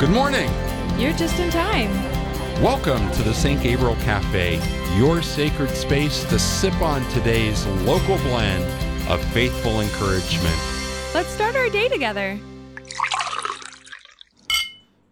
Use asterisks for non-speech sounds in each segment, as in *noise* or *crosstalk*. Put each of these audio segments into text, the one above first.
Good morning. You're just in time. Welcome to the St. Gabriel Cafe, your sacred space to sip on today's local blend of faithful encouragement. Let's start our day together.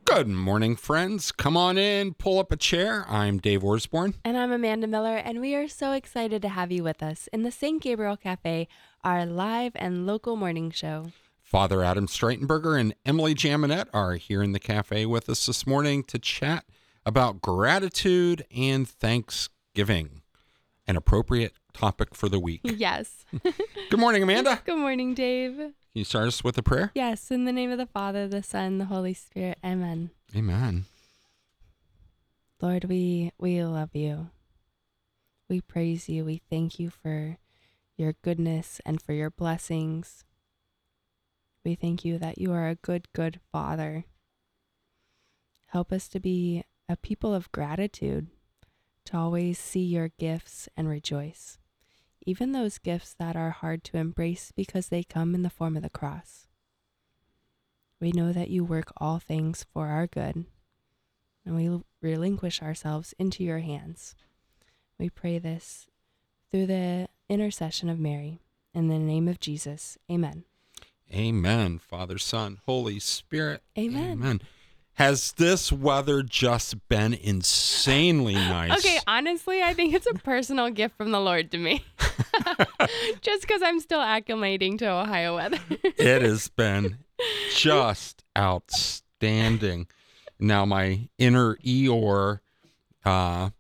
Good morning, friends. Come on in, pull up a chair. I'm Dave Orsborn. And I'm Amanda Miller, and we are so excited to have you with us in the St. Gabriel Cafe, our live and local morning show. Father Adam Streitenberger and Emily Jaminet are here in the cafe with us this morning to chat about gratitude and thanksgiving, an appropriate topic for the week. Yes. *laughs* Good morning, Amanda. *laughs* Good morning, Dave. Can you start us with a prayer? Yes, in the name of the Father, the Son, the Holy Spirit. Amen. Amen. Lord, we we love you. We praise you. We thank you for your goodness and for your blessings. We thank you that you are a good, good Father. Help us to be a people of gratitude, to always see your gifts and rejoice, even those gifts that are hard to embrace because they come in the form of the cross. We know that you work all things for our good, and we relinquish ourselves into your hands. We pray this through the intercession of Mary. In the name of Jesus, amen. Amen. Father, Son, Holy Spirit. Amen. Amen. Has this weather just been insanely *laughs* nice? Okay, honestly, I think it's a personal gift from the Lord to me. *laughs* Just because I'm still acclimating to Ohio weather. it has *laughs* been just outstanding. Now, my inner Eeyore uh,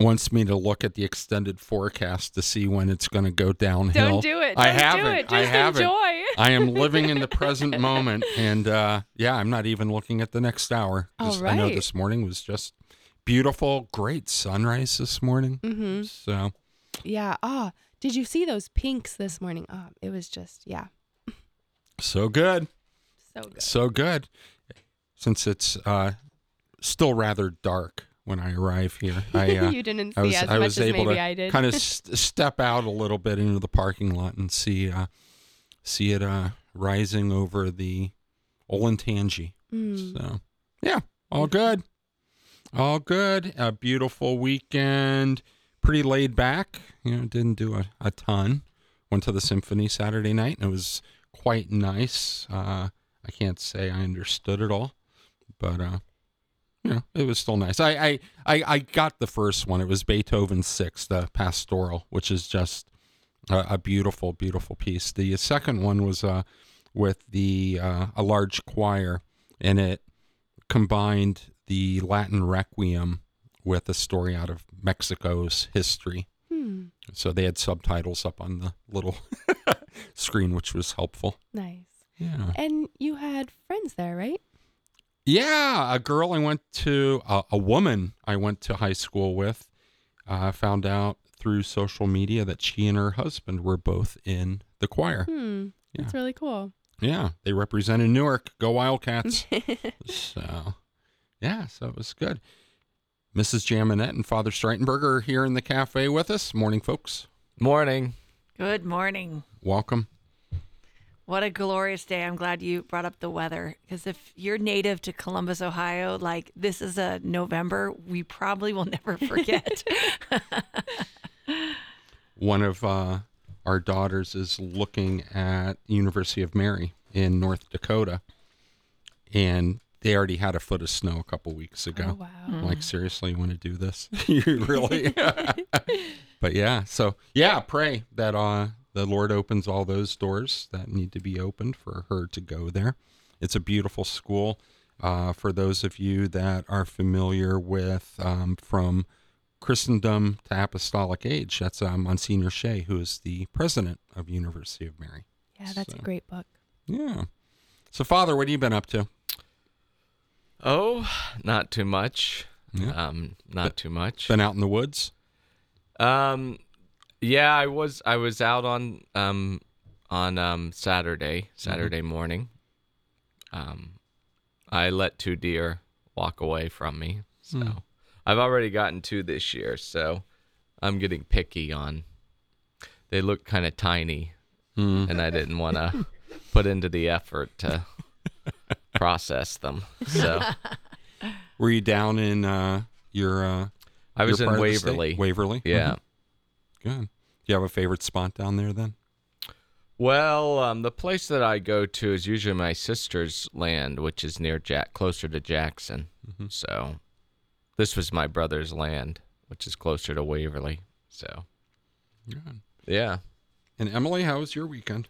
wants me to look at the extended forecast to see when it's going to go downhill. Don't do it. I Don't haven't. do it. Just I haven't. enjoy. I am living in the present moment, and uh, yeah, I'm not even looking at the next hour. 'cause All I know this morning was just beautiful, great sunrise this morning. Mm-hmm. So Yeah. Ah, did you see those pinks this morning? Oh, it was just, yeah, so good, so good. so good. Since it's uh, still rather dark when I arrive here, I *laughs* uh, you didn't see I was as I much was as able maybe to I did. kind of *laughs* st- step out a little bit into the parking lot and see uh, see it uh, rising over the Olentangy. Mm. So, yeah, all good. All good. A beautiful weekend. Pretty laid back. You know, didn't do a, a ton. Went to the symphony Saturday night and it was quite nice. Uh, I can't say I understood it all, but uh, you know, it was still nice. I, I, I, I got the first one. It was Beethoven's Six, the Pastoral, which is just a, a beautiful, beautiful piece. The second one was uh, with the uh, a large choir, and it combined the Latin Requiem with a story out of Mexico's history. Hmm. So they had subtitles up on the little *laughs* screen, which was helpful. Nice. Yeah. And you had friends there, right? Yeah, a girl I went to, uh, a woman I went to high school with, uh, found out through social media that she and her husband were both in the choir. Hmm. That's really cool. Yeah, they represented Newark. Go Wildcats. *laughs* so, yeah, so it was good. Mrs. Jaminet and Father Streitenberger are here in the cafe with us. Morning, folks. Morning. Good morning. Welcome. What a glorious day. I'm glad you brought up the weather because if you're native to Columbus, Ohio, like this is a November we probably will never forget. *laughs* One of uh, our daughters is looking at University of Mary in North Dakota, and they already had a foot of snow a couple weeks ago. Oh, wow. I'm like, seriously, you want to do this? *laughs* you really? *laughs* *laughs* but yeah, so yeah, pray that uh, the Lord opens all those doors that need to be opened for her to go there. It's a beautiful school. Uh, for those of you that are familiar with um, from Christendom to Apostolic Age, that's uh, Monsignor Shea, who is the president of University of Mary. Yeah, that's So- a great book. Yeah. So, Father, what have you been up to? Oh, not too much. Yeah. Um, not too much. Been out in the woods? Um, yeah, I was I was out on um on um Saturday Saturday morning. Um, I let two deer walk away from me, so Hmm. I've already gotten two this year. So I'm getting picky on. They look kind of tiny, Hmm. and I didn't want to put into the effort to *laughs* process them. So Were you down in uh, your? Uh, I was in part of the state? Waverly. Waverly. Yeah. Mhm. Good. Do you have a favorite spot down there then? Well, um, the place that I go to is usually my sister's land, which is near Jack, closer to Jackson. Mhm. So, this was my brother's land, which is closer to Waverly. So, Good. yeah. And Emily, how was your weekend?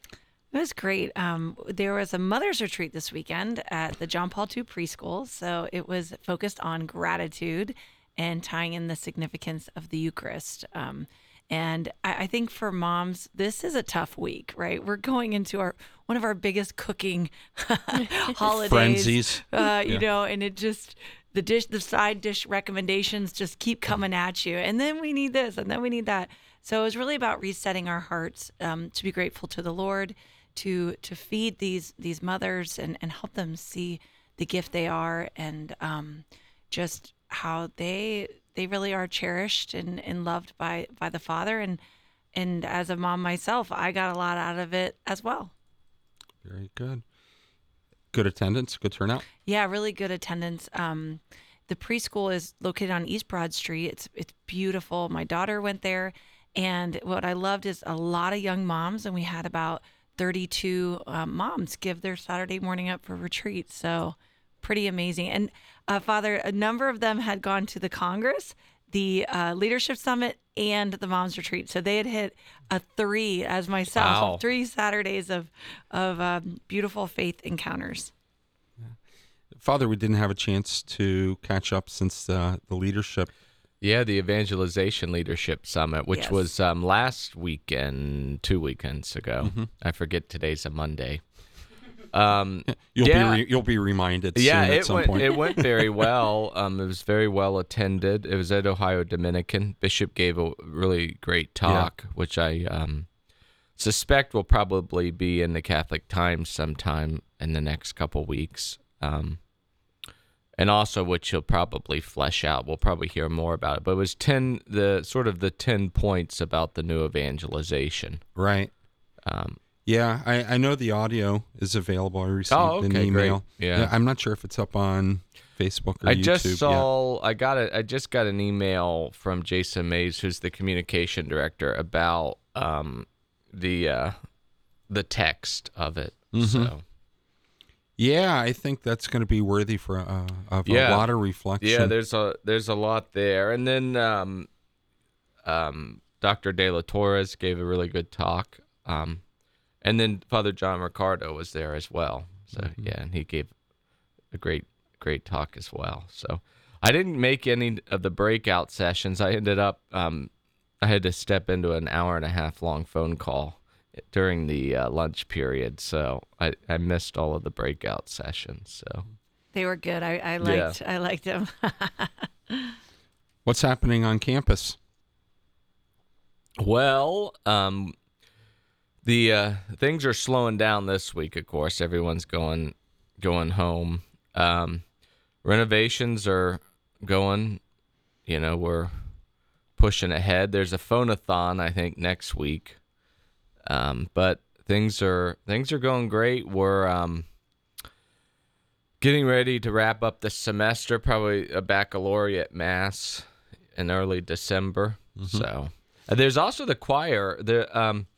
It was great. Um, there was a mother's retreat this weekend at the John Paul II preschool. So it was focused on gratitude and tying in the significance of the Eucharist. Um, and I, I think for moms, this is a tough week, right? We're going into our one of our biggest cooking *laughs* holidays. Frenzies. Uh, you Yeah. know, and it just the dish, the side dish recommendations just keep coming at you, and then we need this, and then we need that. So it was really about resetting our hearts um, to be grateful to the Lord, to to feed these these mothers and and help them see the gift they are, and um, just how they they really are cherished and, and loved by by the Father, and and as a mom myself, I got a lot out of it as well. Very good. Good attendance. Good turnout. Yeah, really good attendance. Um, the preschool is located on East Broad Street. It's it's beautiful. My daughter went there, and what I loved is a lot of young moms, and we had about 32 um, moms give their Saturday morning up for retreat. So pretty amazing. And uh, Father, a number of them had gone to the Congress, the uh, Leadership Summit, and the Moms Retreat. So they had hit a three, as myself, Wow. three Saturdays of of um, beautiful faith encounters. Father, we didn't have a chance to catch up since uh, the leadership. Yeah, the Evangelization Leadership Summit, which Yes. was um, last weekend, two weekends ago. Mm-hmm. I forget today's a Monday. Um, *laughs* You'll Yeah. be re- you'll be reminded yeah, it some went point. it went *laughs* very well. Um, it was very well attended. It was at Ohio Dominican. Bishop gave a really great talk, which I um, suspect will probably be in the Catholic Times sometime in the next couple weeks. Um, and also which he'll probably flesh out. We'll probably hear more about it. But it was ten the sort of the ten points about the new evangelization. right. Um, Yeah, I, I know the audio is available. I received Oh, an okay, great. email. Yeah. I'm not sure if it's up on Facebook or I YouTube. just yet. saw I got a I just got an email from Jason Mays, who's the communication director, about um the uh the text of it. Mhm. So Yeah, I think that's going to be worthy for uh, of Yeah. a lot of reflection. yeah, there's a there's a lot there. And then um um Dr. De La Torres gave a really good talk. Um and then Father John Riccardo was there as well. So Mm-hmm. yeah, and he gave a great great talk as well. So I didn't make any of the breakout sessions. I ended up um I had to step into an hour and a half long phone call during the uh, lunch period, so I, I missed all of the breakout sessions. So They were good. I, I Yeah. liked I liked them. *laughs* What's happening on campus? Well, um, the uh, things are slowing down this week. Of course, everyone's going going home. Um, renovations are going. You know, we're pushing ahead. There's a phonathon, I think, next week. Um, but things are things are going great. We're um, getting ready to wrap up the semester. Probably a baccalaureate mass in early December. So uh, there's also the choir. The um,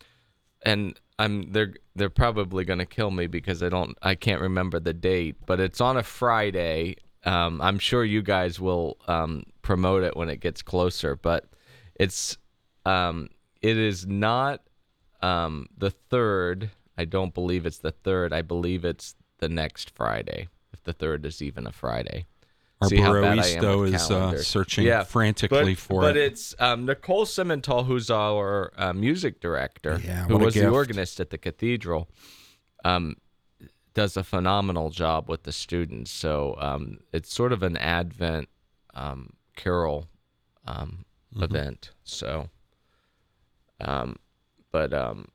and I'm they're they're probably gonna kill me because I don't I can't remember the date, but it's on a Friday. Um, I'm sure you guys will um, promote it when it gets closer, but it's um, it is not um, the third. I don't believe it's the third. I believe it's the next Friday. If the third is even a Friday. Our See how bad I am Baroisto is uh, searching Yeah, frantically but, for but it. But it's um, Nicole Simmental, who's our uh, music director, Yeah, who was the organist at the cathedral, um, does a phenomenal job with the students. So um, it's sort of an Advent um, carol um, Mm-hmm. event. So, um, but um,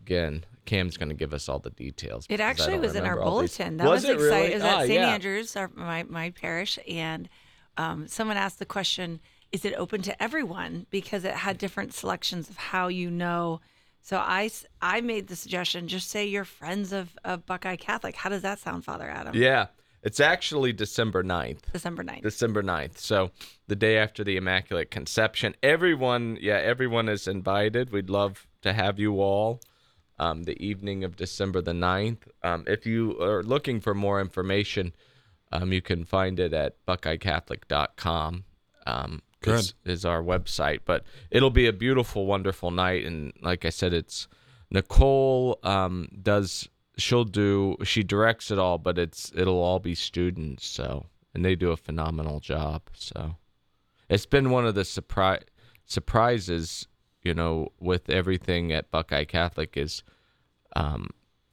again, Cam's going to give us all the details. It actually was in our remember all these- bulletin. That Was was, it really? exciting. It was at Ah, St. yeah. Andrews, our, my my parish, and um, someone asked the question: Is it open to everyone? Because it had different selections of how you know So I, I made the suggestion just say you're friends of, of Buckeye Catholic. How does that sound, Father Adam? Yeah. It's actually December 9th. December 9th. December 9th. So the day after the Immaculate Conception. Everyone, yeah, everyone is invited. We'd love to have you all um, the evening of December the 9th. Um, if you are looking for more information, um, you can find it at buckeyecatholic.com. Um. Is, is our website, but it'll be a beautiful, wonderful night. And like I said, it's Nicole um, does she'll do she directs it all, but it's it'll all be students. So and they do a phenomenal job. So it's been one of the surprise surprises, you know, with everything at Buckeye Catholic is um,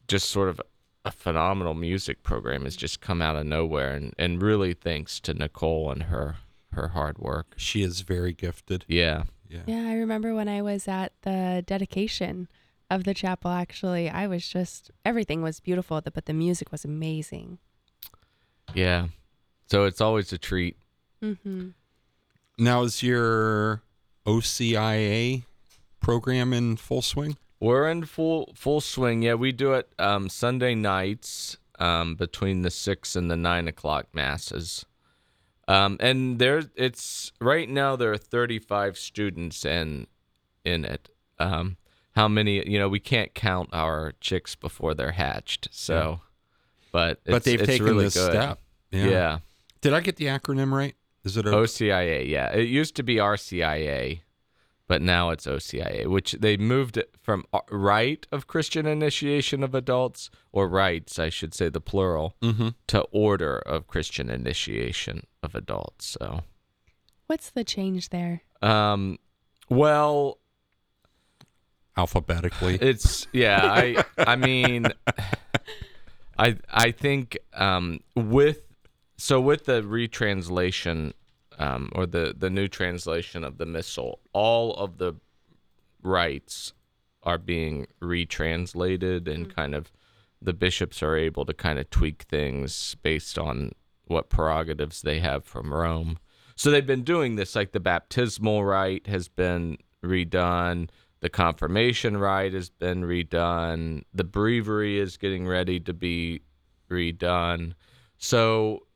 just sort of a phenomenal music program has just come out of nowhere, and and really thanks to Nicole and her her hard work. She is very gifted. Yeah. Yeah. Yeah, I remember when I was at the dedication of the chapel, actually, I was just, everything was beautiful, but the music was amazing. Yeah. So it's always a treat. Mm-hmm. Now is your OCIA program in full swing? We're in full full swing. Yeah, we do it um, Sunday nights um, between the six and the nine o'clock masses. Um, and there, it's right now there are thirty five students in in it. Um, how many? You know, we can't count our chicks before they're hatched. So, but but it's- they've taken really this good. step. Yeah. Did I get the acronym right? Is it o- OCIA, yeah. It used to be RCIA, but now it's OCIA, which they moved it from rite of Christian Initiation of Adults, or rites, I should say the plural, Mhm. to Order of Christian Initiation of Adults. So, What's the change there? um, well, alphabetically? it's yeah. I I mean, I I think um, with so with the retranslation um, or the the new translation of the missal, all of the rites are being retranslated and kind of the bishops are able to kind of tweak things based on what prerogatives they have from Rome. So they've been doing this like the baptismal rite has been redone, the confirmation rite has been redone, the breviary is getting ready to be redone. So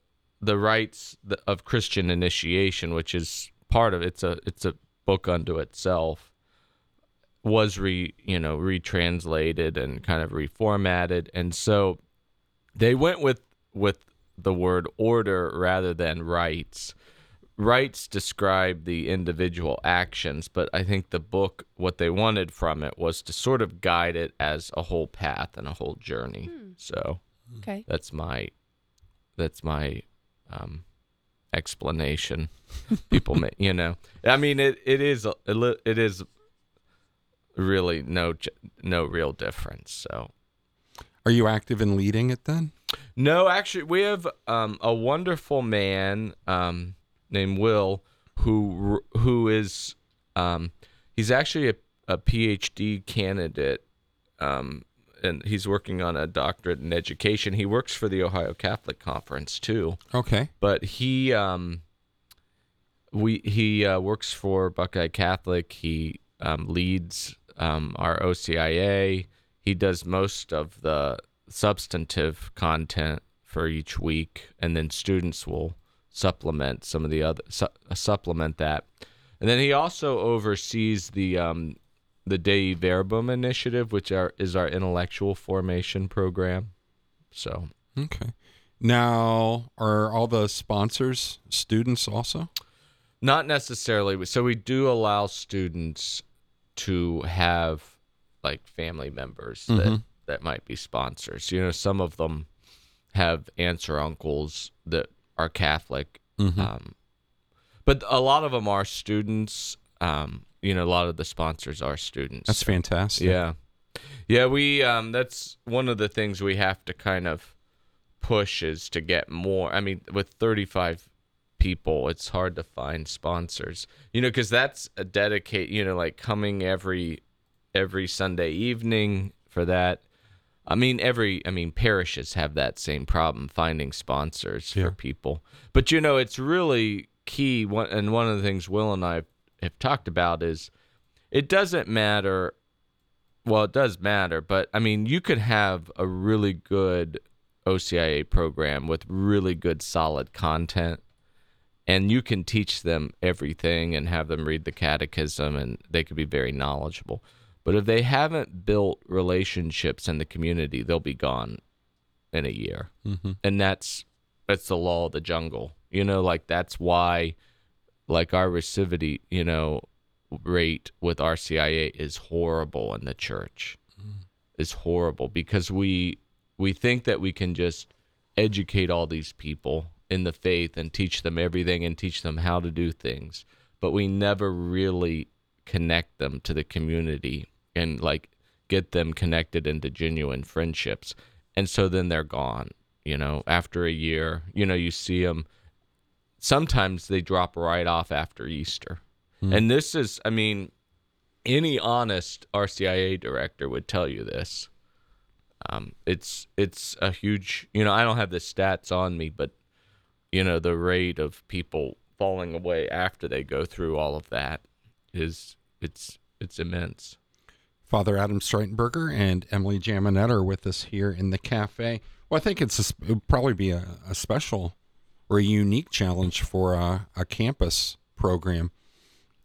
the rites of Christian initiation, which is part of it's a it's a book unto itself, was re you know retranslated and kind of reformatted, and so they went with with the word order rather than rites. Rites describe the individual actions, but I think the book, what they wanted from it was to sort of guide it as a whole path and a whole journey. Hmm. So Okay. that's my that's my um explanation. People may you know. I mean it it is a, a li- it is really no no real difference so. Are you active in leading it then? no actually we have um a wonderful man um named will who who is um he's actually a, a phd candidate um and he's working on a doctorate in education he works for the ohio catholic conference too Okay. but he um we he uh, works for Buckeye Catholic. He um, leads um, our OCIA. He does most of the substantive content for each week, and then students will supplement some of the other su- supplement that. And then he also oversees the um, the Dei Verbum initiative, which are, is our intellectual formation program. So Okay. Now, are all the sponsors students also? Not necessarily. So we do allow students to have like family members that Mhm. that might be sponsors. You know, some of them have aunts or uncles that are Catholic. Mhm. Um, but a lot of them are students. Um, you know, a lot of the sponsors are students. That's fantastic. Yeah. Yeah, we um that's one of the things we have to kind of push is to get more. I mean, with 35 people, it's hard to find sponsors. You know, cuz that's a dedicate, you know, like coming every every Sunday evening for that. I mean, every I mean, parishes have that same problem finding sponsors Yeah. for people. But you know, it's really key one and one of the things Will and I have, have talked about is it doesn't matter well, it does matter, but I mean, you could have a really good OCIA program with really good, solid content, and you can teach them everything and have them read the catechism, and they could be very knowledgeable. But if they haven't built relationships in the community, they'll be gone in a year, Mm-hmm. and that's that's the law of the jungle. You know, like that's why, like our recidivity, you know, rate with RCIA is horrible in the church. Mm. Is horrible because we we think that we can just educate all these people in the faith and teach them everything and teach them how to do things, but we never really connect them to the community and like get them connected into genuine friendships. And so then they're gone, you know, after a year, you know, you see them sometimes they drop right off after Easter. And this is, I mean, any honest RCIA director would tell you this. Um, it's it's a huge, you know, I don't have the stats on me, but you know, the rate of people falling away after they go through all of that is it's it's immense. Father Adam Streitenberger and Emily Jaminet are with us here in the cafe. Well, I think it's a, s- it would probably be a, a special or a unique challenge for a, a campus program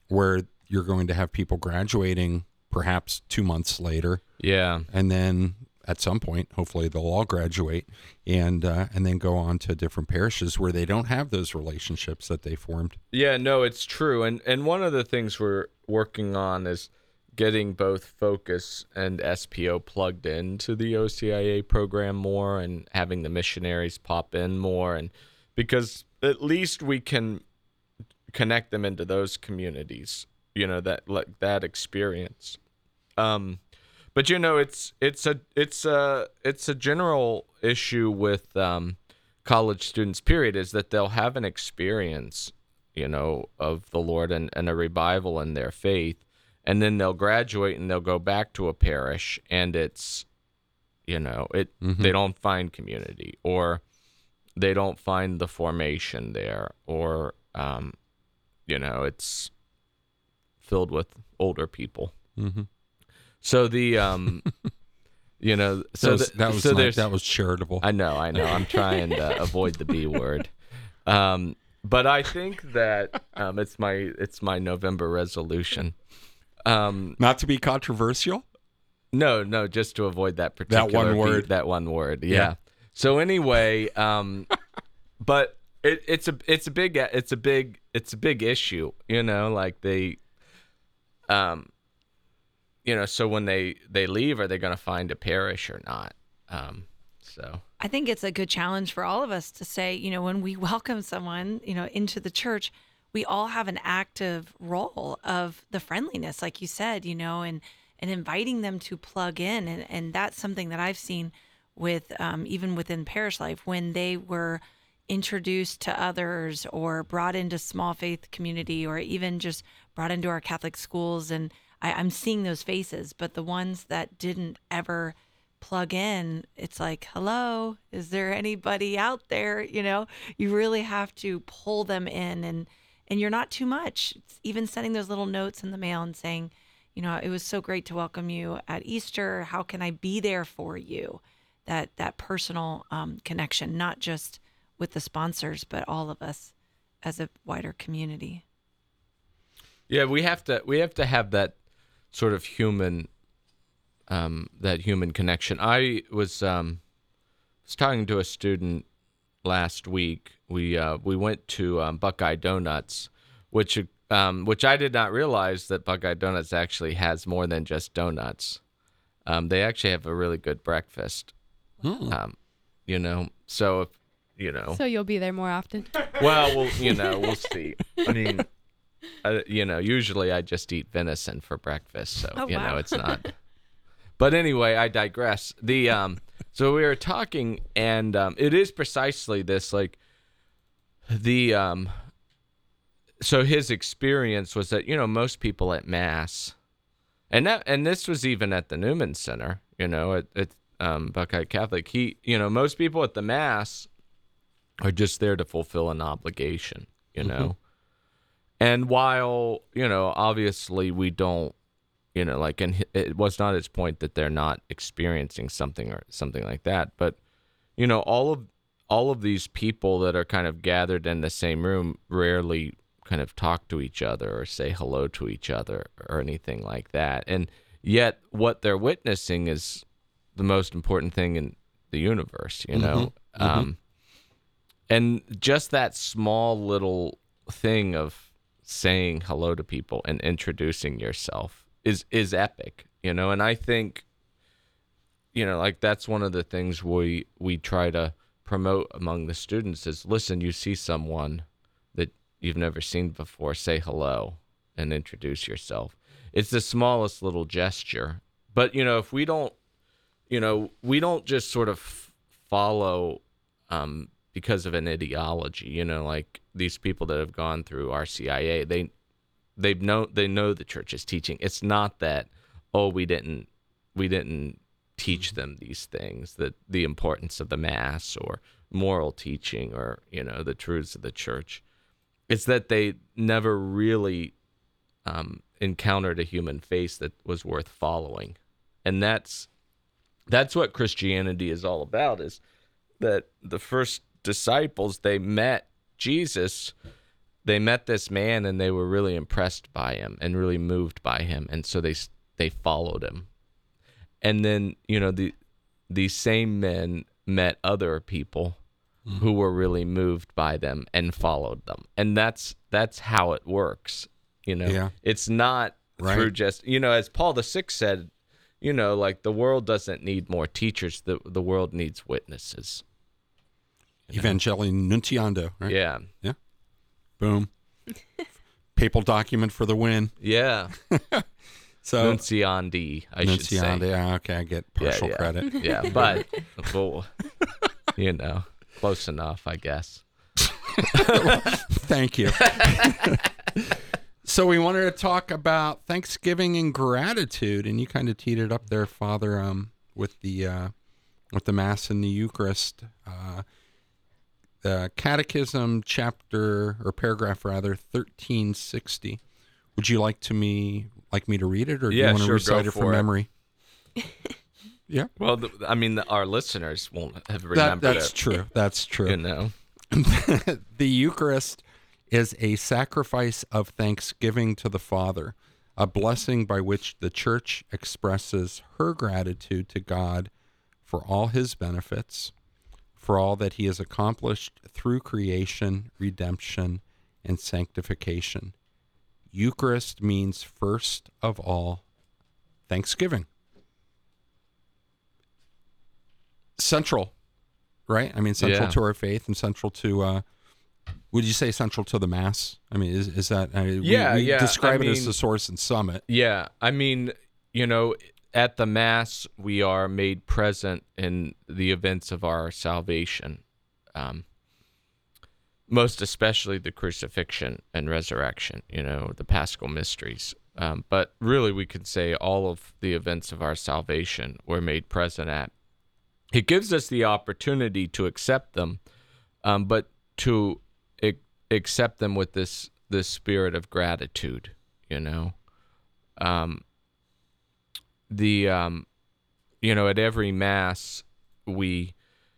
where you're going to have people graduating perhaps two months later, Yeah. and then at some point, hopefully, they'll all graduate and uh, and then go on to different parishes where they don't have those relationships that they formed. Yeah, no, it's true. And and one of the things we're working on is getting both Focus and SPO plugged into the OCIA program more and having the missionaries pop in more and because at least we can connect them into those communities, you know, that like that experience. Um but you know it's it's a it's a it's a general issue with um college students period is that they'll have an experience you know of the lord and, and a revival in their faith and then they'll graduate and they'll go back to a parish and it's you know it they don't find community or they don't find the formation there or um you know it's filled with older people Mm-hmm. so the um *laughs* you know so that was, the- that was so nice. that was charitable. I know, I know. I'm trying to *laughs* avoid the B word. Um, but I think that um, it's my it's my November resolution. Um, Not to be controversial. no, no, just to avoid that particular that one word. that one word. Yeah. Yeah. So anyway, um, but it, it's a it's a big it's a big it's a big issue. You know, like they, um, you know, so when they they leave, are they going to find a parish or not? Um, so. I think it's a good challenge for all of us to say, you know, when we *laughs* welcome someone, you know, into the church, we all have an active role of the friendliness, like you said, you know, and and inviting them to plug in, and and that's something that I've seen with um, even within parish life when they were introduced to others or brought into small faith community or even just brought into our Catholic schools, and I, I'm seeing those faces, but the ones that didn't ever plug in, it's like, hello, is there anybody out there? You know, you really have to pull them in and and you're not too much. It's even sending those little notes in the mail and saying, you know, it was so great to welcome you at Easter. How can I be there for you? That that personal um, connection, not just with the sponsors, but all of us as a wider community. Yeah, we have to we have to have that sort of human um that human connection. I was um was talking to a student last week. We uh we went to um, Buckeye Donuts, which um which I did not realize that Buckeye Donuts actually has more than just donuts. Um they actually have a really good breakfast. Hmm. Um you know, so if you know So you'll be there more often. *laughs* well, we'll you know, we'll see. I mean, uh, you know, usually I just eat venison for breakfast, so Oh, you know it's not. *laughs* But anyway, I digress. The um, so we were talking, and um, it is precisely this, like the um. So his experience was that you know most people at mass, and that and this was even at the Newman Center, you know, at, at um, Buckeye Catholic. He, you know, most people at the mass are just there to fulfill an obligation, you know. And while, you know, obviously we don't you know like and it was not his point that they're not experiencing something or something like that but you know all of all of these people that are kind of gathered in the same room rarely kind of talk to each other or say hello to each other or anything like that and yet what they're witnessing is the most important thing in the universe you know? Um and just that small little thing of saying hello to people and introducing yourself is is epic you know? And i think you know like that's one of the things we we try to promote among the students is listen you see someone that you've never seen before say hello and introduce yourself. It's the smallest little gesture but you know if we don't you know we don't just sort of follow um because of an ideology you know like these people that have gone through RCIA they they know they know the church's teaching. It's not that oh we didn't we didn't teach them these things that the importance of the mass or moral teaching or you know the truths of the church. It's that they never really um, encountered a human face that was worth following. And that's that's what christianity is all about is that the first disciples they met jesus they met this man and they were really impressed by him and really moved by him and so they they followed him and then you know the these same men met other people mm-hmm. who were really moved by them and followed them and that's that's how it works you know Yeah. it's not Right. through just you know as paul the sixth said you know like the world doesn't need more teachers the the world needs witnesses Evangelii Nuntiando, right? yeah Yeah. Boom. *laughs* Papal document for the win. yeah *laughs* So Nuntiandi i should say Nuntiando, yeah, okay, I get partial yeah. credit. yeah *laughs* but well, you know close enough i guess Thank you. So we wanted to talk about Thanksgiving and gratitude, and you kind of teed it up there, Father, um, with the uh, with the Mass and the Eucharist. Uh, the Catechism, chapter or paragraph rather, thirteen sixty. Would you like to me like me to read it, or do Yeah, you want to recite it from it. memory? *laughs* yeah, well the, i mean the, our listeners won't have that, remembered that's it true. That's true. you know *laughs* the Eucharist is a sacrifice of thanksgiving to the Father, a blessing by which the Church expresses her gratitude to God for all his benefits, for all that he has accomplished through creation, redemption, and sanctification. Eucharist means first of all thanksgiving. Central, right? I mean, central Yeah. to our faith and central to, uh, would you say central to the Mass? I mean, is, is that, I mean, Yeah, we, yeah, describe I it as the source and summit. Yeah, I mean, you know, at the Mass, we are made present in the events of our salvation, um, most especially the crucifixion and resurrection, you know, the paschal mysteries. Um, but really, we could say all of the events of our salvation were made present at. It gives us the opportunity to accept them, um, but to accept them with this this spirit of gratitude, you know um, the um, you know at every mass we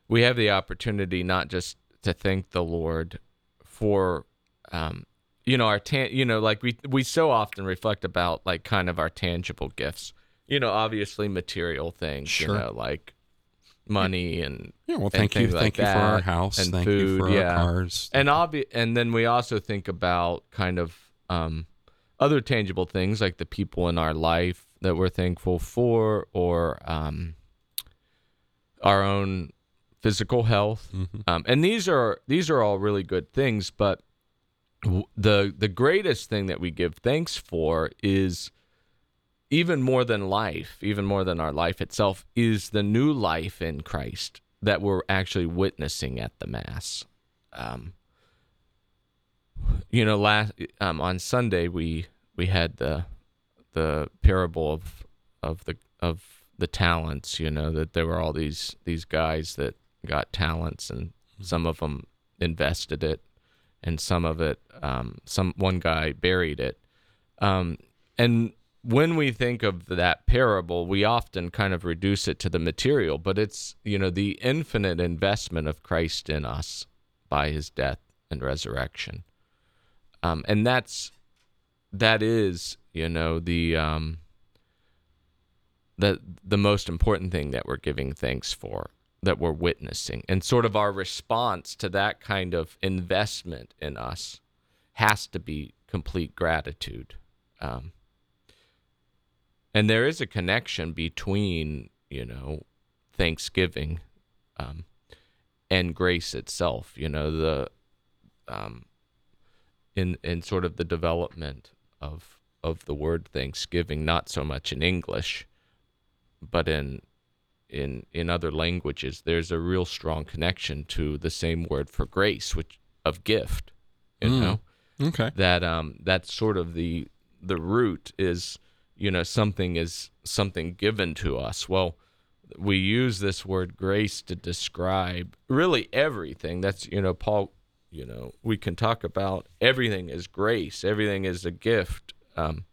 we have the opportunity not just to thank the Lord for um, you know our tan- you know like we we so often reflect about like kind of our tangible gifts you know obviously material things Sure. you know like money and Yeah, well, thank you. like Thank you for our house. and Thank you for food, our yeah. cars. and obvi- and then we also think about kind of um, other tangible things like the people in our life that we're thankful for or um, our own physical health Mhm. um, and these are these are all really good things but w- the the greatest thing that we give thanks for is even more than life even more than our life itself is the new life in Christ that we're actually witnessing at the mass. Um, you know last um, on Sunday we we had the the parable of of the of the talents you know that there were all these these guys that got talents and some of them invested it and some of it um, some one guy buried it. Um, and when we think of that parable, we often kind of reduce it to the material, but it's, you know, the infinite investment of Christ in us by his death and resurrection. Um, and that's, that is, you know, the, um, the, the most important thing that we're giving thanks for, that we're witnessing. And sort of our response to that kind of investment in us has to be complete gratitude. Um, and there is a connection between you know thanksgiving um, and grace itself you know the um, in in sort of the development of of the word thanksgiving not so much in english but in in in other languages there's a real strong connection to the same word for grace which of gift you Mm. know Okay. that um that's sort of the the root is you know something is something given to us. Well we use this word grace to describe really everything. That's you know paul you know we can talk about everything is grace everything is a gift um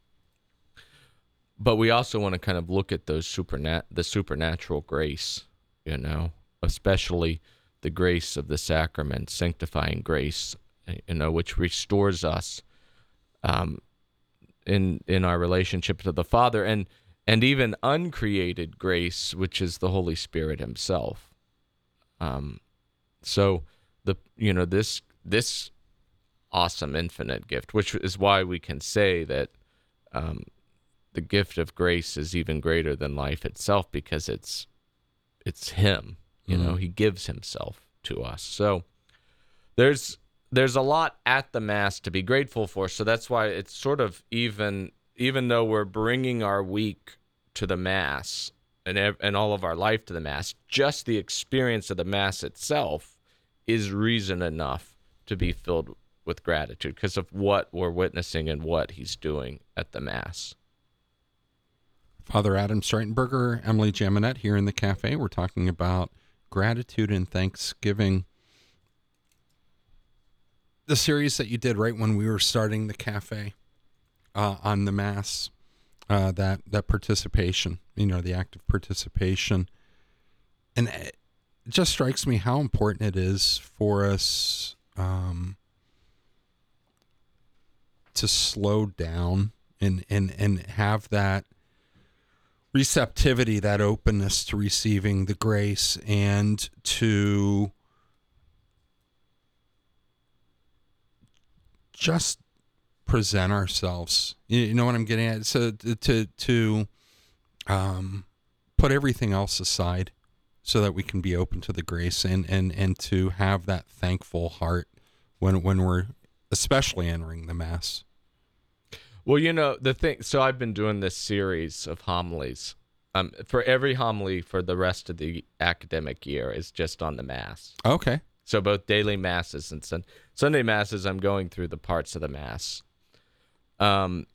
but we also want to kind of look at those supernat the supernatural grace you know especially the grace of the sacrament sanctifying grace you know which restores us um in in our relationship to the father and and even uncreated grace which is the holy spirit himself. Um so the you know this this awesome infinite gift which is why we can say that um the gift of grace is even greater than life itself because it's it's him you know he gives himself to us. So there's there's a lot at the mass to be grateful for so that's why it's sort of even even though we're bringing our week to the mass and and all of our life to the mass just the experience of the mass itself is reason enough to be filled with gratitude because of what we're witnessing and what he's doing at the mass Father Adam Streitenberger, Emily Jaminet here in the cafe. We're talking about gratitude and thanksgiving. The series that you did right when we were starting the cafe uh, on the mass, uh, that that participation, you know, the active participation, and it just strikes me how important it is for us um, to slow down and and and have that receptivity, that openness to receiving the grace and to just present ourselves. You know what I'm getting at? So to to, to um, put everything else aside so that we can be open to the grace and, and, and to have that thankful heart when when we're especially entering the mass. Well, you know, the thing, so I've been doing this series of homilies. Um, for every homily for the rest of the academic year is just on the Mass. Okay. So both daily masses and sun- Sunday masses, I'm going through the parts of the Mass. Um,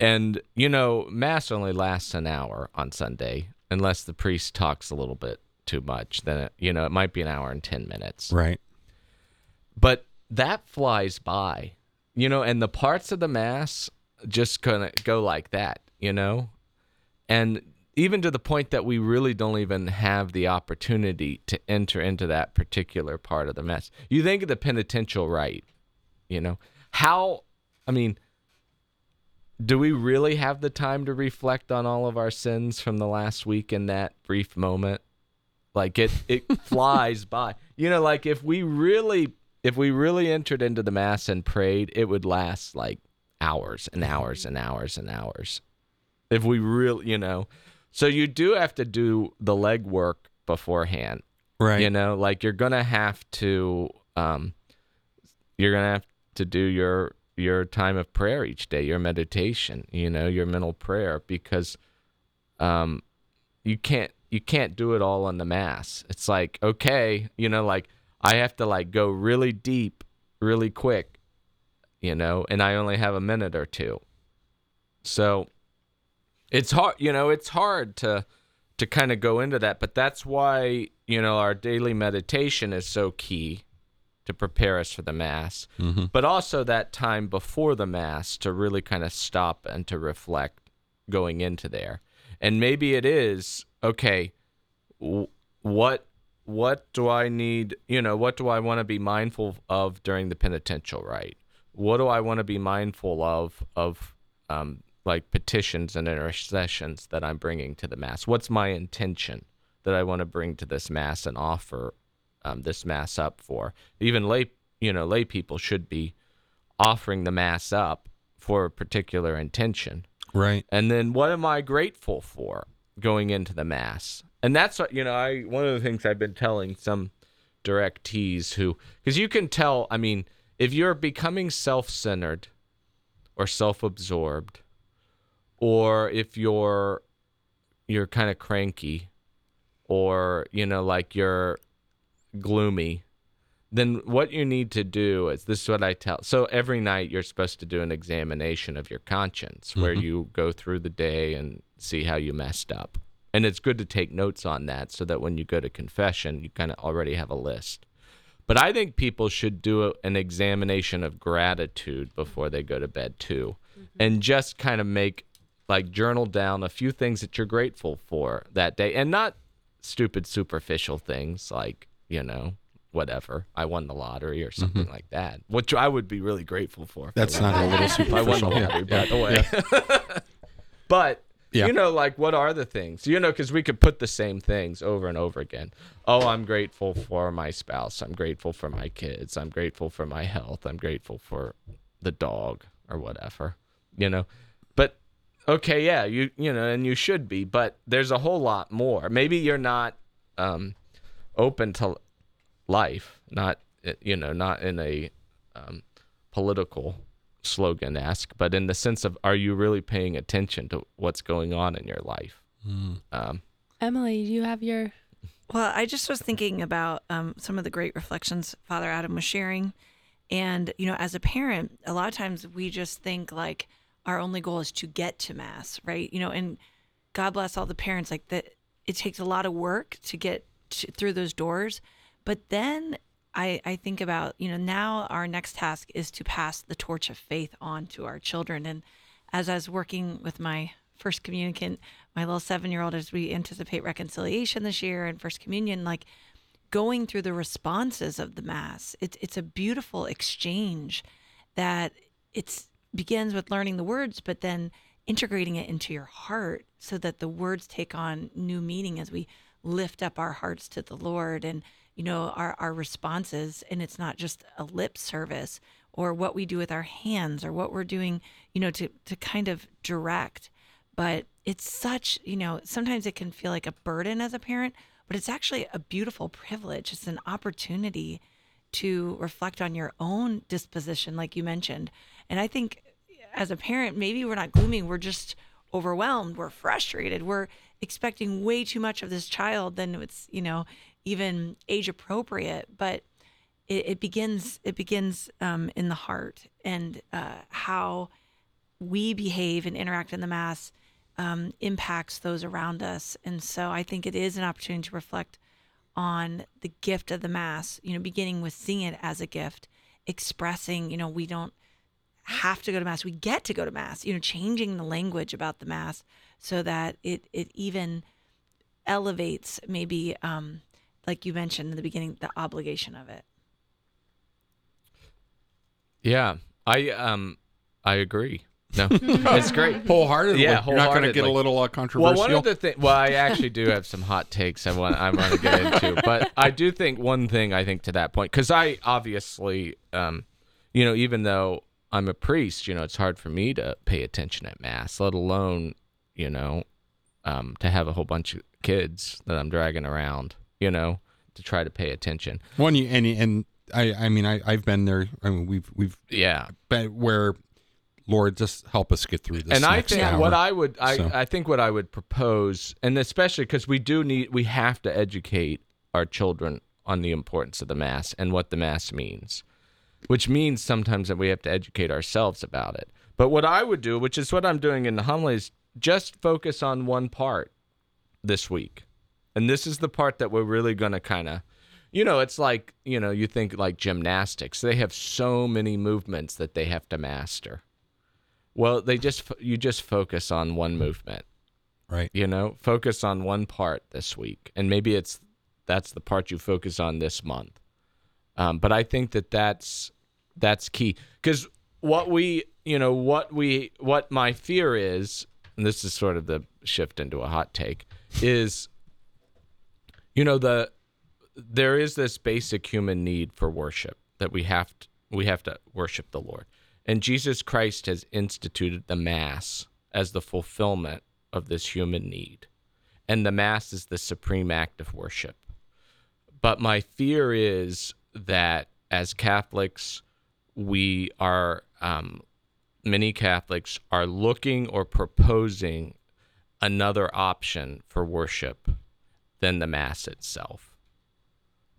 and, you know, Mass only lasts an hour on Sunday, unless the priest talks a little bit too much. Then, it, you know, it might be an hour and 10 minutes. Right. but that flies by you know and the parts of the mass just kind of go like that you know and even to the point that we really don't even have the opportunity to enter into that particular part of the mass you think of the penitential rite, you know? How i mean do we really have the time to reflect on all of our sins from the last week in that brief moment? Like it it *laughs* flies by. You know like if we really if we really entered into the mass and prayed it would last like hours and hours and hours and hours. If we really you know so you do have to do the legwork beforehand Right. you know like you're gonna have to um you're gonna have to do your your time of prayer each day your meditation you know your mental prayer because um you can't you can't do it all on the mass it's like okay you know like i have to like go really deep really quick you know and i only have a minute or two so it's hard you know it's hard to to kind of go into that but that's why you know our daily meditation is so key to prepare us for the mass Mm-hmm. but also that time before the mass to really kind of stop and to reflect going into there. And maybe it is okay. w- What what do I need? You know, what do I want to be mindful of during the penitential rite? What do I want to be mindful of of um, like petitions and intercessions that I'm bringing to the mass? What's my intention that I want to bring to this mass and offer um, this mass up for? Even lay you know lay people should be offering the mass up for a particular intention. Right. And then what am I grateful for going into the mass? And that's what you know, I one of the things I've been telling some directees who cuz you can tell, I mean, if you're becoming self-centered or self-absorbed or if you're you're kind of cranky or you know like you're gloomy then what you need to do is this is what I tell. So every night you're supposed to do an examination of your conscience where mm-hmm. you go through the day and see how you messed up. And it's good to take notes on that so that when you go to confession, you kind of already have a list. But I think people should do a, an examination of gratitude before they go to bed too. Mm-hmm. And just kind of make like journal down a few things that you're grateful for that day and not stupid superficial things like, you know, whatever. I won the lottery or mm-hmm. something like that. Which I would be really grateful for. That's not a little if I won the superficial. Yeah, lottery, yeah, by the way. *laughs* but Yeah. you know, like what are the things? You know, because we could put the same things over and over again. Oh, I'm grateful for my spouse. I'm grateful for my kids. I'm grateful for my health. I'm grateful for the dog or whatever. You know, okay, yeah, you you know, and you should be, but there's a whole lot more. Maybe you're not um, open to life, not uh, you know, not in a um, political slogan esque, but in the sense of are you really paying attention to what's going on in your life? Um, Emily, do you have your Well, I just was thinking about um, some of the great reflections Father Adam was sharing. And, you know, as a parent, a lot of times we just think like our only goal is to get to Mass, right? You know, and God bless all the parents, like that it takes a lot of work to get to, through those doors. But then I, I think about, you know, now our next task is to pass the torch of faith on to our children. And as I was working with my first communicant, my little seven year old, as we anticipate reconciliation this year and first communion, like going through the responses of the mass, it's it's a beautiful exchange that it's begins with learning the words, but then integrating it into your heart so that the words take on new meaning as we lift up our hearts to the Lord and you know our our responses. And it's not just a lip service or what we do with our hands or what we're doing you know to to kind of direct but it's such you know sometimes it can feel like a burden as a parent but it's actually a beautiful privilege. It's an opportunity to reflect on your own disposition like you mentioned and i think as a parent maybe we're not gloomy we're just overwhelmed we're frustrated we're expecting way too much of this child than it's you know even age appropriate. But it, it begins it begins um, in the heart and uh, how we behave and interact in the mass um, impacts those around us. And so i think it is an opportunity to reflect on the gift of the mass you know beginning with seeing it as a gift expressing you know we don't have to go to mass we get to go to mass you know changing the language about the mass so that it it even elevates maybe um like you mentioned in the beginning the obligation of it yeah, I um, I agree. No, *laughs* it's great. Wholeheartedly. Yeah, You're not going to get a little uh, Well, controversial. one of the things. Well, I actually do have some hot takes I want. I want to get into, but I do think one thing. I think to that point, because I obviously, um, you know, even though I'm a priest, you know, it's hard for me to pay attention at mass, let alone, you know, um, to have a whole bunch of kids that I'm dragging around, you know, to try to pay attention. One, you, and and I, I mean, I, I've been there. I mean, we've we've Yeah, been where, Lord, just help us get through this. and I think hour. what I would I, So- I think what I would propose and especially because we do need we have to educate our children on the importance of the mass and what the mass means which means sometimes that we have to educate ourselves about it but what I would do which is what I'm doing in the homily is just focus on one part this week and this is the part that we're really going to kind of you know it's like you know you think like gymnastics they have so many movements that they have to master Well, they just you just focus on one movement. Right. You know, focus on one part this week, and maybe it's that's the part you focus on this month. Um, but I think that that's that's key because what we you know what we what my fear is, and this is sort of the shift into a hot take, is you know the there is this basic human need for worship that we have to, we have to worship the Lord. And Jesus Christ has instituted the mass as the fulfillment of this human need. And the mass is the supreme act of worship. But my fear is that as Catholics, we are, um, many Catholics are looking or proposing another option for worship than the mass itself.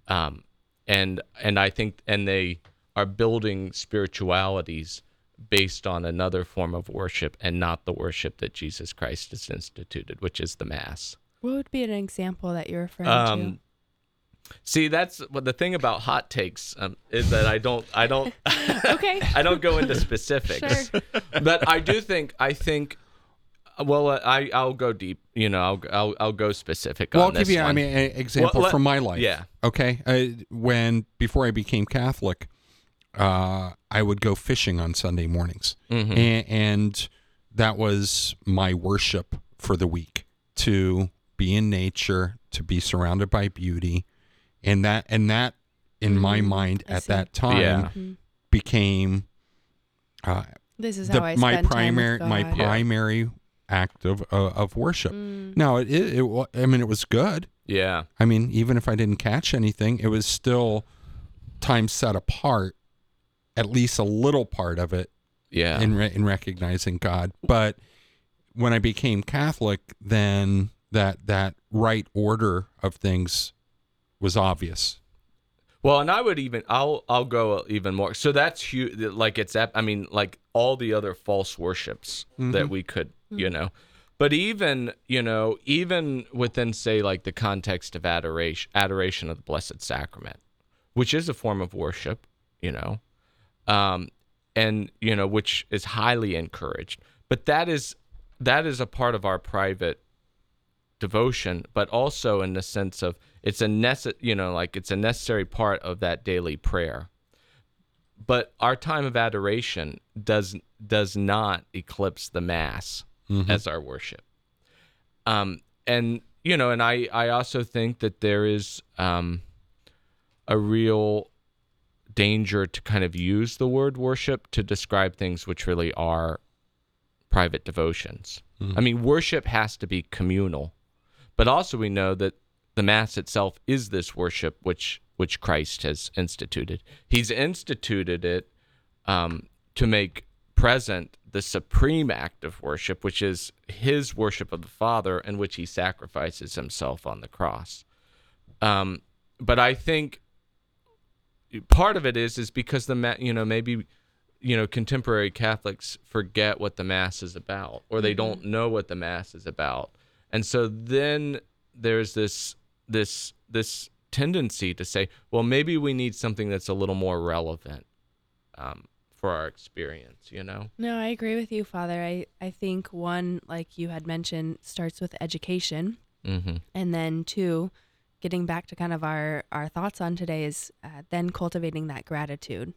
Um, and and I think and they are building spiritualities based on another form of worship and not the worship that Jesus Christ has instituted, which is the mass. What would be an example that you're referring Um, see, that's what the thing about hot takes um, is that I don't I don't? *laughs* Okay. *laughs* I don't go into specifics, but I do think I think. Well, uh, I I'll go deep. You know, I'll I'll, I'll go specific. Well, on I'll give this you, I mean, an example Well, let- from my life. yeah. Okay. Uh, when before I became Catholic, uh, I would go fishing on Sunday mornings, Mhm. and, and that was my worship for the week to be in nature, to be surrounded by beauty, and that and that in my Mm, mind I at see. that time Yeah. Mhm. became uh, This is the, how I my primary time my God. primary act of uh, of worship. Mm. Now it, it, it I mean it was good. yeah, I mean, even if I didn't catch anything, it was still time set apart, at least a little part of it yeah, in re- in recognizing God. But when I became Catholic, then that that right order of things was obvious. Well, and I would even I'll I'll go even more. So that's huge. Like it's ep- I mean like all the other false worships that we could you know, but even you know even within say like the context of adoration adoration of the Blessed Sacrament, which is a form of worship, you know, um, and you know which is highly encouraged. But that is that is a part of our private devotion, but also in the sense of it's a necess- you know, like it's a necessary part of that daily prayer. But our time of adoration does does not eclipse the mass as our worship. Um, and you know, and I I also think that there is um, a real danger to kind of use the word worship to describe things which really are private devotions. I mean, worship has to be communal, but also we know that the mass itself is this worship which which Christ has instituted. He's instituted it um, to make present the supreme act of worship, which is his worship of the Father, in which he sacrifices himself on the cross. Um, but I think part of it is is because the you know maybe you know contemporary Catholics forget what the mass is about or they don't know what the mass is about. And so then there's this this this tendency to say, well maybe we need something that's a little more relevant um, for our experience, you know. No, I agree with you, Father. I, I think one, like you had mentioned, starts with education. Mhm. And then two, getting back to kind of our, our thoughts on today is uh, then cultivating that gratitude.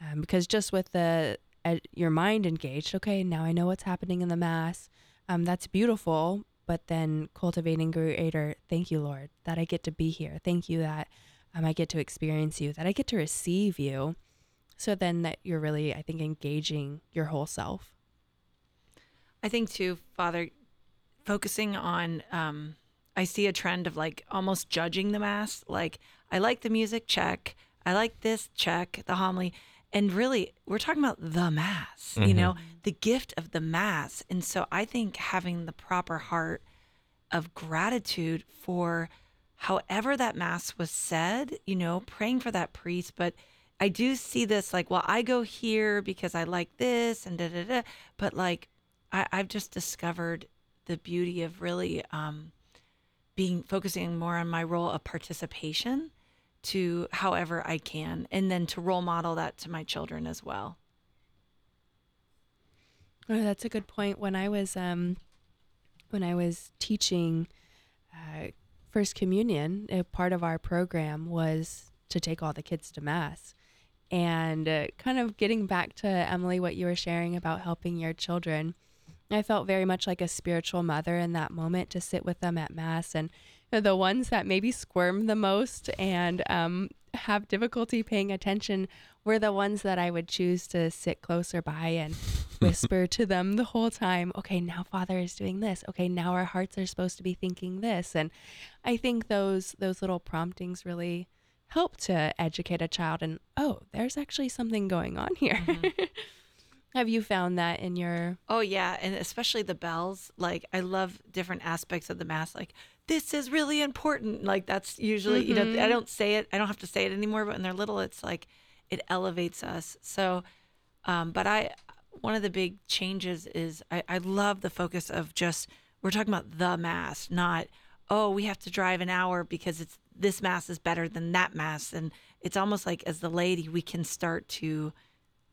Um, because just with the uh, your mind engaged, okay, now I know what's happening in the mass. Um, that's beautiful. But then cultivating greater, thank you, Lord, that I get to be here. Thank you that um, I get to experience you, that I get to receive you. So then that you're really, I think, engaging your whole self. I think too, Father, focusing on um I see a trend of like almost judging the mass. Like I like the music, check. I like this, check, the homily. And really, we're talking about the mass, you know, the gift of the mass. And so I think having the proper heart of gratitude for however that mass was said, you know, praying for that priest, but I do see this like, well, I go here because I like this and da da da. But like, I, I've just discovered the beauty of really um, being focusing more on my role of participation to however I can, and then to role model that to my children as well. Oh, that's a good point. When I was um, when I was teaching uh, First Communion, a part of our program was to take all the kids to Mass, and uh, kind of getting back to Emily, what you were sharing about helping your children. I felt very much like a spiritual mother in that moment to sit with them at Mass and you know, the ones that maybe squirm the most and um, have difficulty paying attention were the ones that I would choose to sit closer by and *laughs* whisper to them the whole time, okay, now Father is doing this. Okay, now our hearts are supposed to be thinking this. And I think those those little promptings really help to educate a child and oh, there's actually something going on here. *laughs* Have you found that in your Oh yeah, and especially the bells. Like I love different aspects of the mass. Like this is really important. Like that's usually you know I don't say it. I don't have to say it anymore. But when they're little, it's like it elevates us. So, um, but I one of the big changes is I, I love the focus of just we're talking about the mass, not oh we have to drive an hour because it's this mass is better than that mass, and it's almost like as the lady we can start to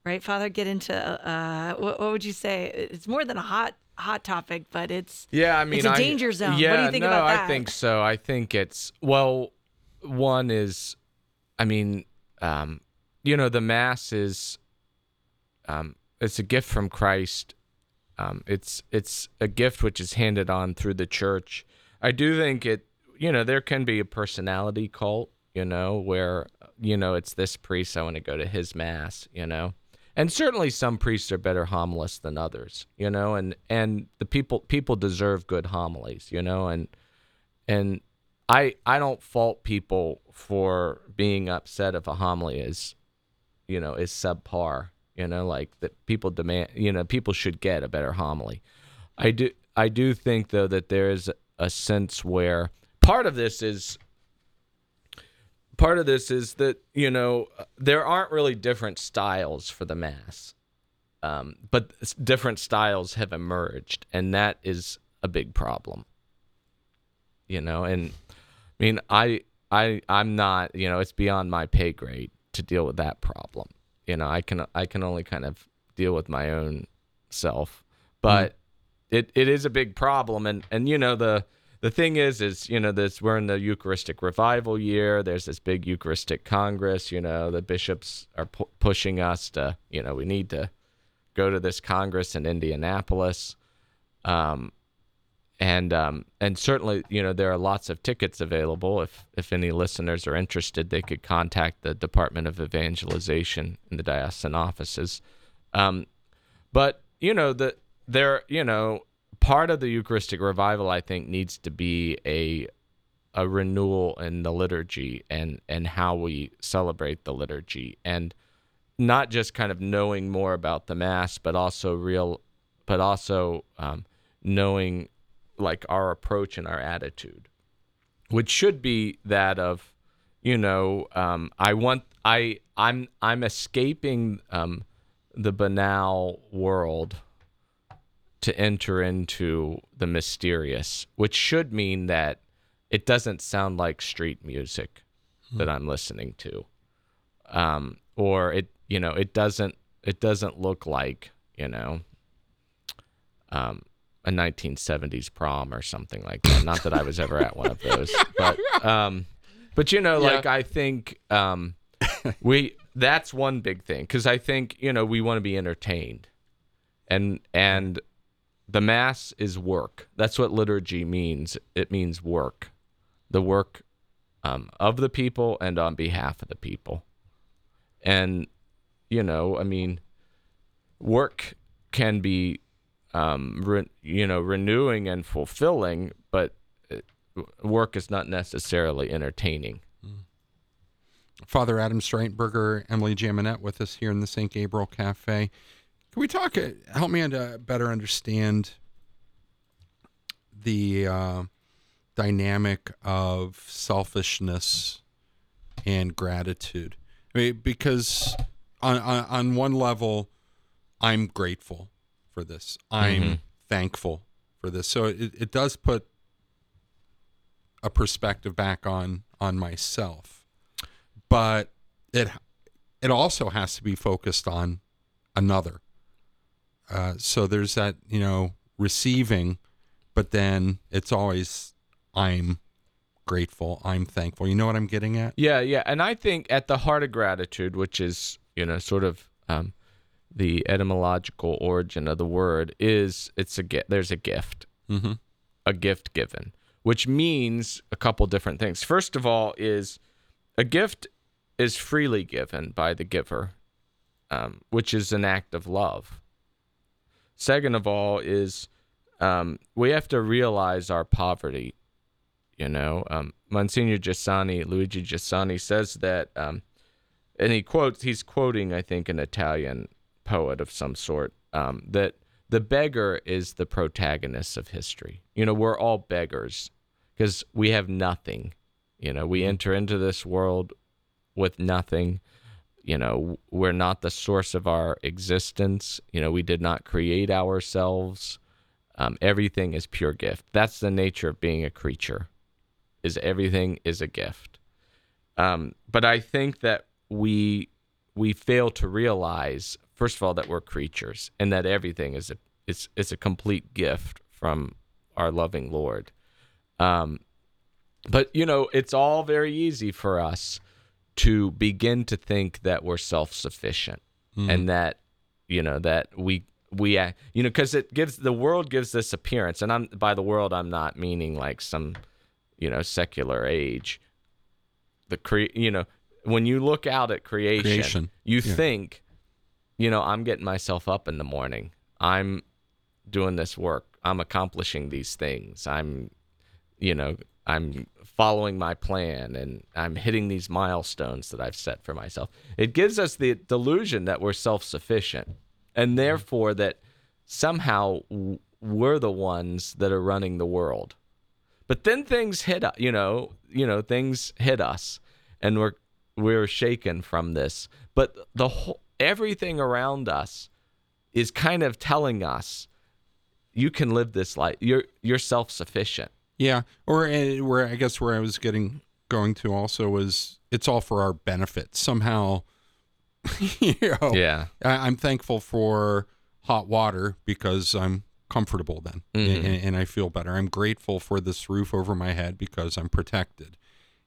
right father get into uh what, what would you say it's more than a hot hot topic but it's Yeah, I mean, It's a I- danger zone. Yeah, What do you think no, about I think so. I think it's well, one is, I mean, um, you know, the mass is, um, it's a gift from Christ. Um, it's it's a gift which is handed on through the church. I do think it, you know, there can be a personality cult, you know, where you know it's this priest. I want to go to his mass, you know and certainly some priests are better homilists than others you know and and the people people deserve good homilies you know and and i i don't fault people for being upset if a homily is you know is subpar you know like that people demand you know people should get a better homily. I do i do think though that there is a sense where part of this is part of this is that you know there aren't really different styles for the mass um, but different styles have emerged and that is a big problem. You know and i mean i i i'm not you know it's beyond my pay grade to deal with that problem. You know i can i can only kind of deal with my own self but it, it is a big problem and and you know the the thing is is you know this we're in the eucharistic revival year. There's this big eucharistic congress you know the bishops are pu- pushing us to you know we need to go to this congress in indianapolis. Um and um and certainly you know there are lots of tickets available. If if any listeners are interested they could contact the department of evangelization in the diocesan offices. Um but you know the there you know part of the eucharistic revival i think needs to be a a renewal in the liturgy and and how we celebrate the liturgy. And not just kind of knowing more about the mass but also real but also um, knowing like our approach and our attitude which should be that of you know um, i want i i'm i'm escaping um, the banal world to enter into the mysterious which should mean that it doesn't sound like street music that i'm listening to. Um, or it you know it doesn't it doesn't look like you know um, a 1970s prom or something like that. Not that i was ever at one of those *laughs* but um, but you know Yeah. like i think um, we that's one big thing because i think you know we want to be entertained. And and the mass is work. That's what liturgy means. It means work. The work um, of the people and on behalf of the people. And you know i mean work can be um re- you know renewing and fulfilling but uh, work is not necessarily entertaining. Father Adam Streitenberger, Emily Jaminet with us here in the St. Gabriel Cafe. Can we talk? uh, Help me to better understand the uh, dynamic of selfishness and gratitude. I mean, because on, on on one level, I'm grateful for this. I'm Mhm. thankful for this. So it, it does put a perspective back on on myself but it it also has to be focused on another uh, so there's that you know receiving, but then it's always I'm grateful, I'm thankful. You know what I'm getting at? Yeah, yeah, and I think at the heart of gratitude, which is you know sort of um, the etymological origin of the word, is it's a. There's a gift, Mm-hmm. a gift given, which means a couple different things. First of all, is a gift is freely given by the giver, um, which is an act of love. Second of all, is um, we have to realize our poverty. You know, um, Monsignor Giussani, Luigi Giussani says that, um, and he quotes, he's quoting, I think, an Italian poet of some sort, um, that the beggar is the protagonist of history. You know, we're all beggars because we have nothing. You know, we enter into this world with nothing. You know, we're not the source of our existence. You know, we did not create ourselves. Um, everything is pure gift. That's the nature of being a creature. Is everything is a gift. Um, but I think that we we fail to realize, first of all, that we're creatures and that everything is a is is a complete gift from our loving Lord. Um, but you know, it's all very easy for us to begin to think that we're self-sufficient hmm. and that you know that we we you know because it gives the world gives this appearance and i'm by the world i'm not meaning like some you know secular age. The cre- you know when you look out at creation, Creation, you yeah. think you know i'm getting myself up in the morning. I'm doing this work. I'm accomplishing these things. I'm you know i'm following my plan and i'm hitting these milestones that i've set for myself. It gives us the delusion that we're self-sufficient and mm-hmm. therefore that somehow we're the ones that are running the world. But then things hit u- you know you know things hit us and we're we're shaken from this. But the whole everything around us is kind of telling us you can live this life you're you're self-sufficient Yeah, or uh, where I guess where I was getting going to also was it's all for our benefit somehow. *laughs* you know, yeah I, I'm thankful for hot water because I'm comfortable then Mhm. and, and I feel better. I'm grateful for this roof over my head because I'm protected,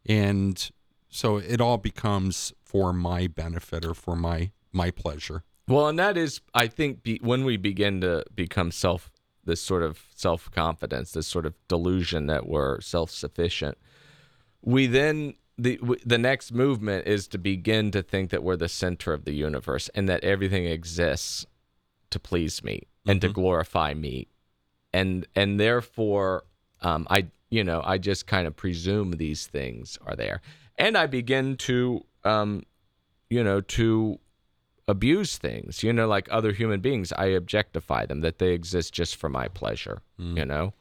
and so it all becomes for my benefit or for my my pleasure. Well, and that is, I think, be, when we begin to become self, this sort of self confidence, this sort of delusion that we're self sufficient, we then the the next movement is to begin to think that we're the center of the universe and that everything exists to please me and to glorify me, and and therefore, um, I you know I just kind of presume these things are there, and I begin to um, you know to abuse things you know like other human beings i objectify them that they exist just for my pleasure you know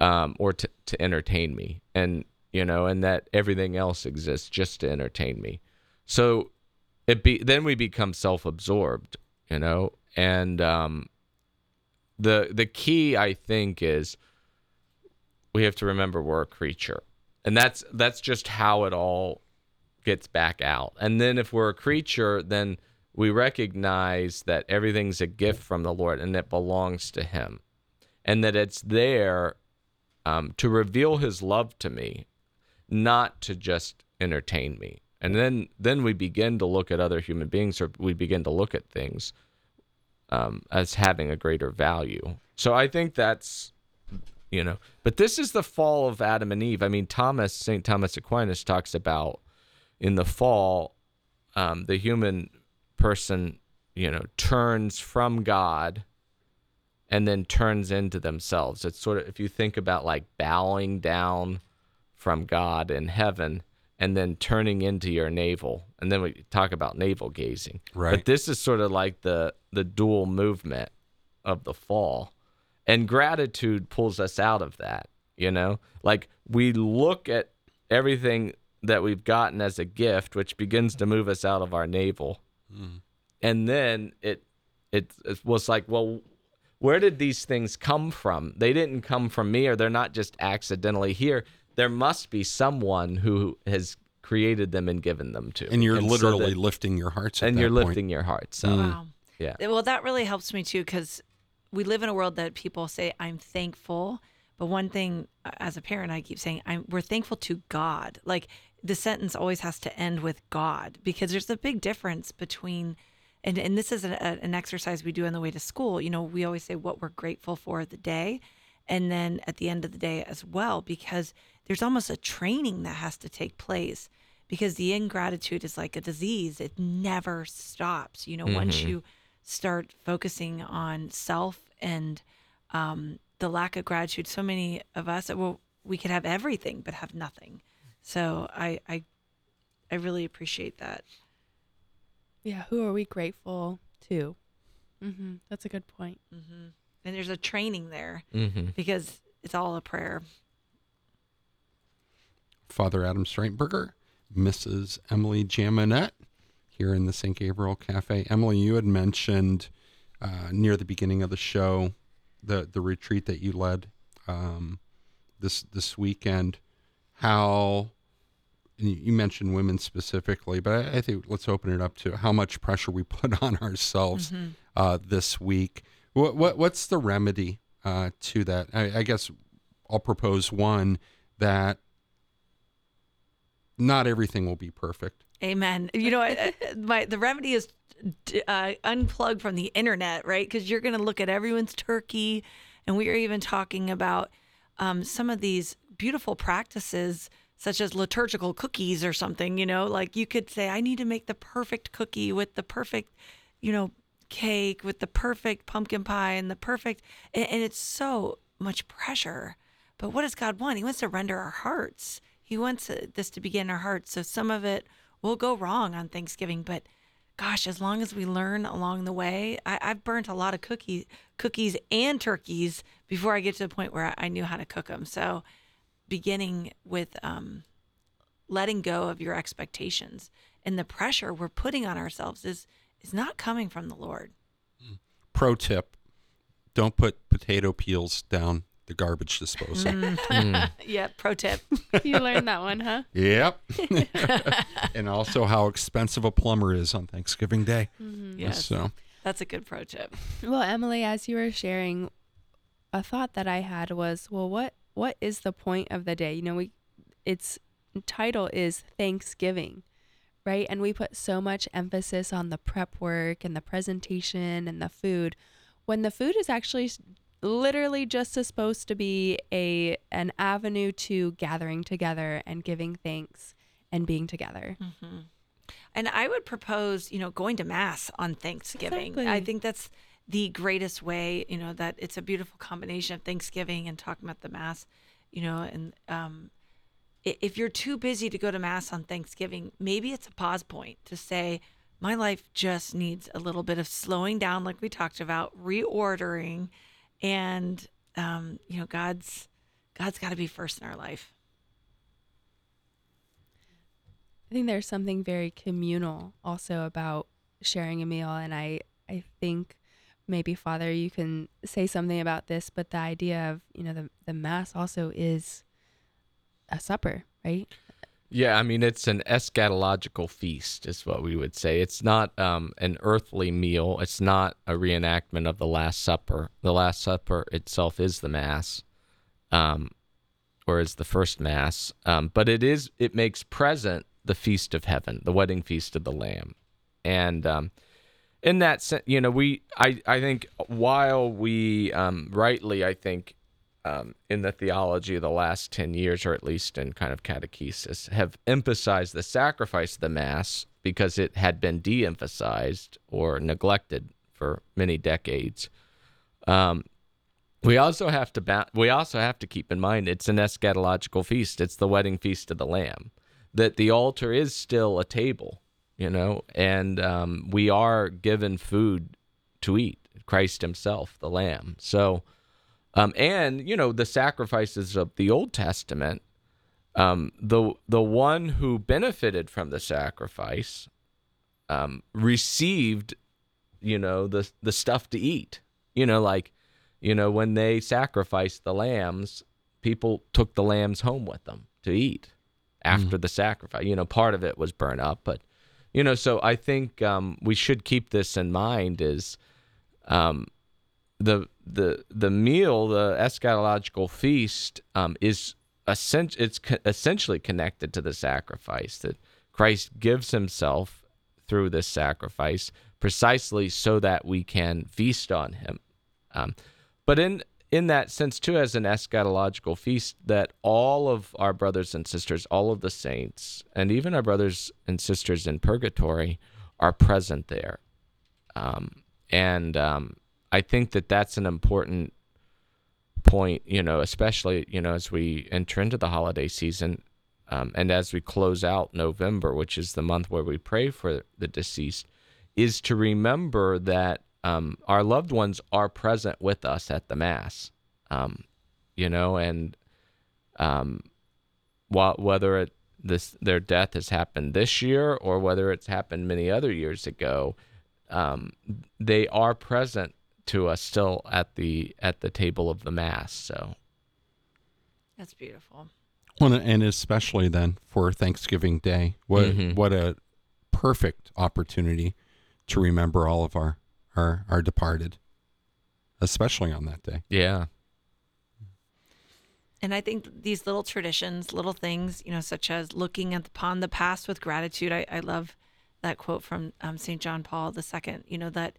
um or to to entertain me. And you know and that everything else exists just to entertain me. So it be then we become self-absorbed you know and um the the key i think is we have to remember we're a creature. And that's that's just how it all gets back out. And then if we're a creature then we recognize that everything's a gift from the lord and it belongs to him. And that it's there um, to reveal his love to me not to just entertain me. And then then we begin to look at other human beings or we begin to look at things um, as having a greater value. So i think that's you know but this is the fall of adam and eve. I mean thomas st thomas aquinas talks about in the fall um, the human person you know turns from god and then turns into themselves. It's sort of if you think about like bowing down from god in heaven and then turning into your navel and then we talk about navel gazing. Right. but this is sort of like the the dual movement of the fall and gratitude pulls us out of that you know? Like we look at everything that we've gotten as a gift which begins to move us out of our navel and then it, it it was like well where did these things come from they didn't come from me or they're not just accidentally here there must be someone who has created them and given them to And you're so literally that- lifting your hearts at and that you're point. lifting your hearts. so Wow. Yeah. Well, that really helps me too because we live in a world that people say, I'm thankful. But one thing uh, as a parent, I keep saying, I'm, we're thankful to God. Like the sentence always has to end with God because there's a big difference between, and, and this is a, an exercise we do on the way to school. You know, we always say what we're grateful for the day. And then at the end of the day as well, because there's almost a training that has to take place because the ingratitude is like a disease. It never stops. You know, once you start focusing on self and um, the lack of gratitude, so many of us, well, we could have everything but have nothing. So I, I, I really appreciate that. Yeah, who are we grateful to? Mm-hmm. That's a good point. And there's a training there Mm-hmm. because it's all a prayer. Father Adam Streitenberger, Mrs. Emily Jaminet here in the St. Gabriel Cafe. Emily, you had mentioned uh, near the beginning of the show the the retreat that you led um, this this weekend. How you mentioned women specifically, but I, I think let's open it up to how much pressure we *laughs* put on ourselves uh, this week. What, what what's the remedy uh, to that? I, I guess I'll propose one that not everything will be perfect. Amen. You know, *laughs* my the remedy is uh, unplug from the internet, right? Because you're going to look at everyone's turkey, and we are even talking about um, some of these beautiful practices, such as liturgical cookies or something. You know, like you could say, I need to make the perfect cookie with the perfect, you know, cake with the perfect pumpkin pie and the perfect, and, and it's so much pressure. But what does God want? He wants to render our hearts. He wants uh, this to begin in our hearts. So some of it will go wrong on Thanksgiving, but gosh, as long as we learn along the way, I, I've burnt a lot of cookies, cookies and turkeys before I get to the point where I knew how to cook them. So beginning with um, letting go of your expectations and the pressure we're putting on ourselves is is not coming from the Lord. Pro tip: Don't put potato peels down the garbage disposal. Mm. *laughs* *laughs* yeah, pro tip. *laughs* you learned that one, huh? Yep. and also how expensive a plumber is on Thanksgiving Day. Yes, So that's a good pro tip. Well, Emily, as you were sharing, a thought that I had was, well, what what is the point of the day? You know, we its title is Thanksgiving, right? And we put so much emphasis on the prep work and the presentation and the food when the food is actually literally just supposed to be a an avenue to gathering together and giving thanks and being together. Mm-hmm. And I would propose, you know, going to mass on Thanksgiving. I think that's the greatest way, you know, that it's a beautiful combination of Thanksgiving and talking about the mass, you know, and um if you're too busy to go to mass on Thanksgiving, maybe it's a pause point to say my life just needs a little bit of slowing down like we talked about, reordering and um you know, God's God's got to be first in our life. I think there's something very communal also about sharing a meal and I I think maybe father you can say something about this but the idea of you know the the mass also is a supper right Yeah, I mean it's an eschatological feast, is what we would say. It's not um, an earthly meal. It's not a reenactment of the Last Supper. The Last Supper itself is the Mass, um, or is the first Mass. Um, but it is it makes present the feast of heaven, the wedding feast of the Lamb, and um, in that sense, you know, we I I think while we um, rightly I think um, in the theology of the last 10 years, or at least in kind of catechesis, have emphasized the sacrifice of the Mass because it had been de emphasized or neglected for many decades. Um, we also have to ba- we also have to keep in mind it's an eschatological feast. It's the wedding feast of the Lamb. That the altar is still a table, you know, and um, we are given food to eat. Christ Himself, the Lamb. So, um, and you know the sacrifices of the Old Testament. Um, the the one who benefited from the sacrifice um, received, you know, the the stuff to eat. You know, like, you know, when they sacrificed the lambs, people took the lambs home with them to eat after the sacrifice. You know, part of it was burned up, but you know, so I think um, we should keep this in mind. Is um, the the the meal, the eschatological feast, um, is it's essentially connected to the sacrifice that Christ gives Himself through this sacrifice, precisely so that we can feast on Him. Um, but in in that sense too, as an eschatological feast, that all of our brothers and sisters, all of the saints, and even our brothers and sisters in purgatory, are present there. Um, and um, I think that that's an important point, you know, especially, you know, as we enter into the holiday season um, and as we close out November, which is the month where we pray for the deceased, is to remember that um, our loved ones are present with us at the Mass, um, you know, and um, wh- whether it, this their death has happened this year or whether it's happened many other years ago, um, they are present to us still at the at the table of the mass. So That's beautiful. Well, and especially then for Thanksgiving Day, what Mhm. what a perfect opportunity to remember all of our our our departed, especially on that day. yeah, And I think these little traditions, little things, you know, such as looking upon the past with gratitude. I, I love that quote from um, St. John Paul II, you know, that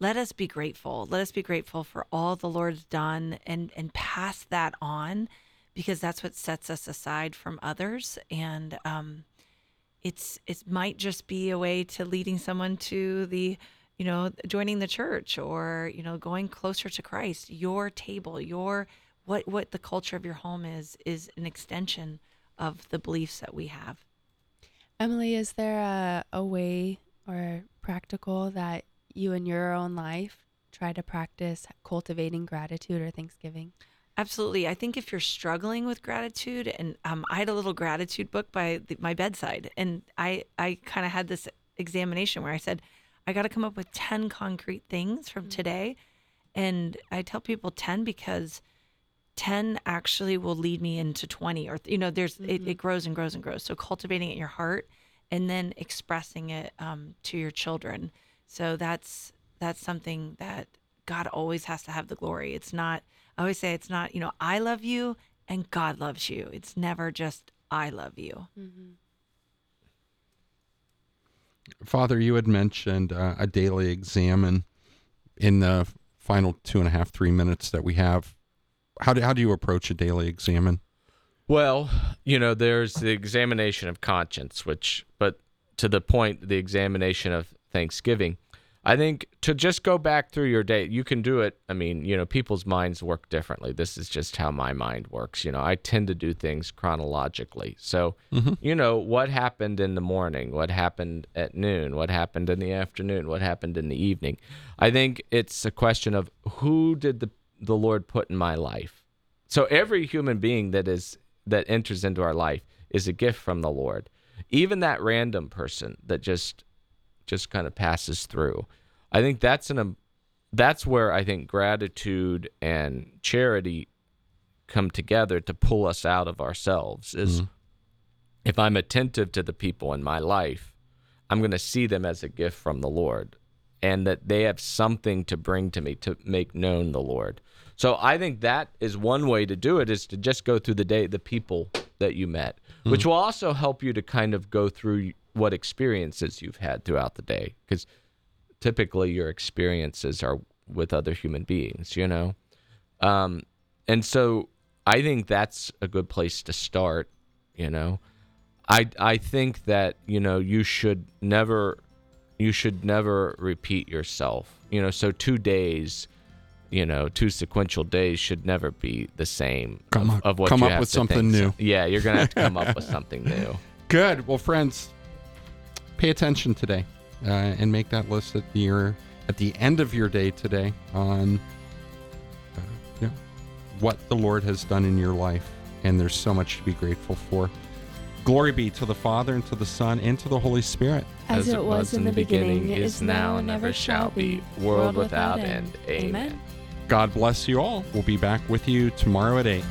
let us be grateful. Let us be grateful for all the Lord's done and, and pass that on because that's what sets us aside from others. And um, it's it might just be a way to leading someone to the you know joining the church or you know going closer to christ your table your what what the culture of your home is is an extension of the beliefs that we have Emily, is there a, a way or practical that you in your own life try to practice cultivating gratitude or thanksgiving? Absolutely. I think if you're struggling with gratitude, and um, I had a little gratitude book by the, my bedside, and I, I kind of had this examination where I said, I got to come up with 10 concrete things from mm. today. And I tell people 10 because 10 actually will lead me into 20 or, you know, there's, it, it mm-hmm. grows and grows and grows. So cultivating it in your heart and then expressing it um, to your children. So that's, that's something that God always has to have the glory. It's not, I always say it's not, you know, I love you and God loves you. It's never just I love you. Mm-hmm. Father, you had mentioned uh, a daily examine in the final two and a half, three minutes that we have. How do, how do you approach a daily examine? Well, you know, there's the examination of conscience, which, but to the point, the examination of thanksgiving. I think to just go back through your day, you can do it. I mean, you know, people's minds work differently. This is just how my mind works. You know, I tend to do things chronologically. So, mm-hmm. you know, what happened in the morning? What happened at noon? What happened in the afternoon? What happened in the evening? I think it's a question of who did the, the Lord put in my life? So every human being that is that enters into our life is a gift from the Lord. Even that random person that just just kind of passes through. I think that's an um, that's where I think gratitude and charity come together to pull us out of ourselves is if I'm attentive to the people in my life, I'm going to see them as a gift from the Lord and that they have something to bring to me to make known the Lord. So I think that is one way to do it is to just go through the day the people that you met, which will also help you to kind of go through what experiences you've had throughout the day because typically your experiences are with other human beings, you know. Um, and so I think that's a good place to start, you know. I I think that, you know, you should never you should never repeat yourself. You know, so 2 days you know, two sequential days should never be the same. Come of, up- of what come up with to something think. So- new. yeah, you're gonna have to come up *laughs* with something new. Good. Well, friends, pay attention today uh, and make that list at the at the end of your day today on uh, you know, what the Lord has done in your life. And there's so much to be grateful for. Glory be to the Father and to the Son and to the Holy Spirit. As, it was in the beginning, is now, and ever shall be, world without end. Amen. God bless you all. We'll be back with you tomorrow at 8.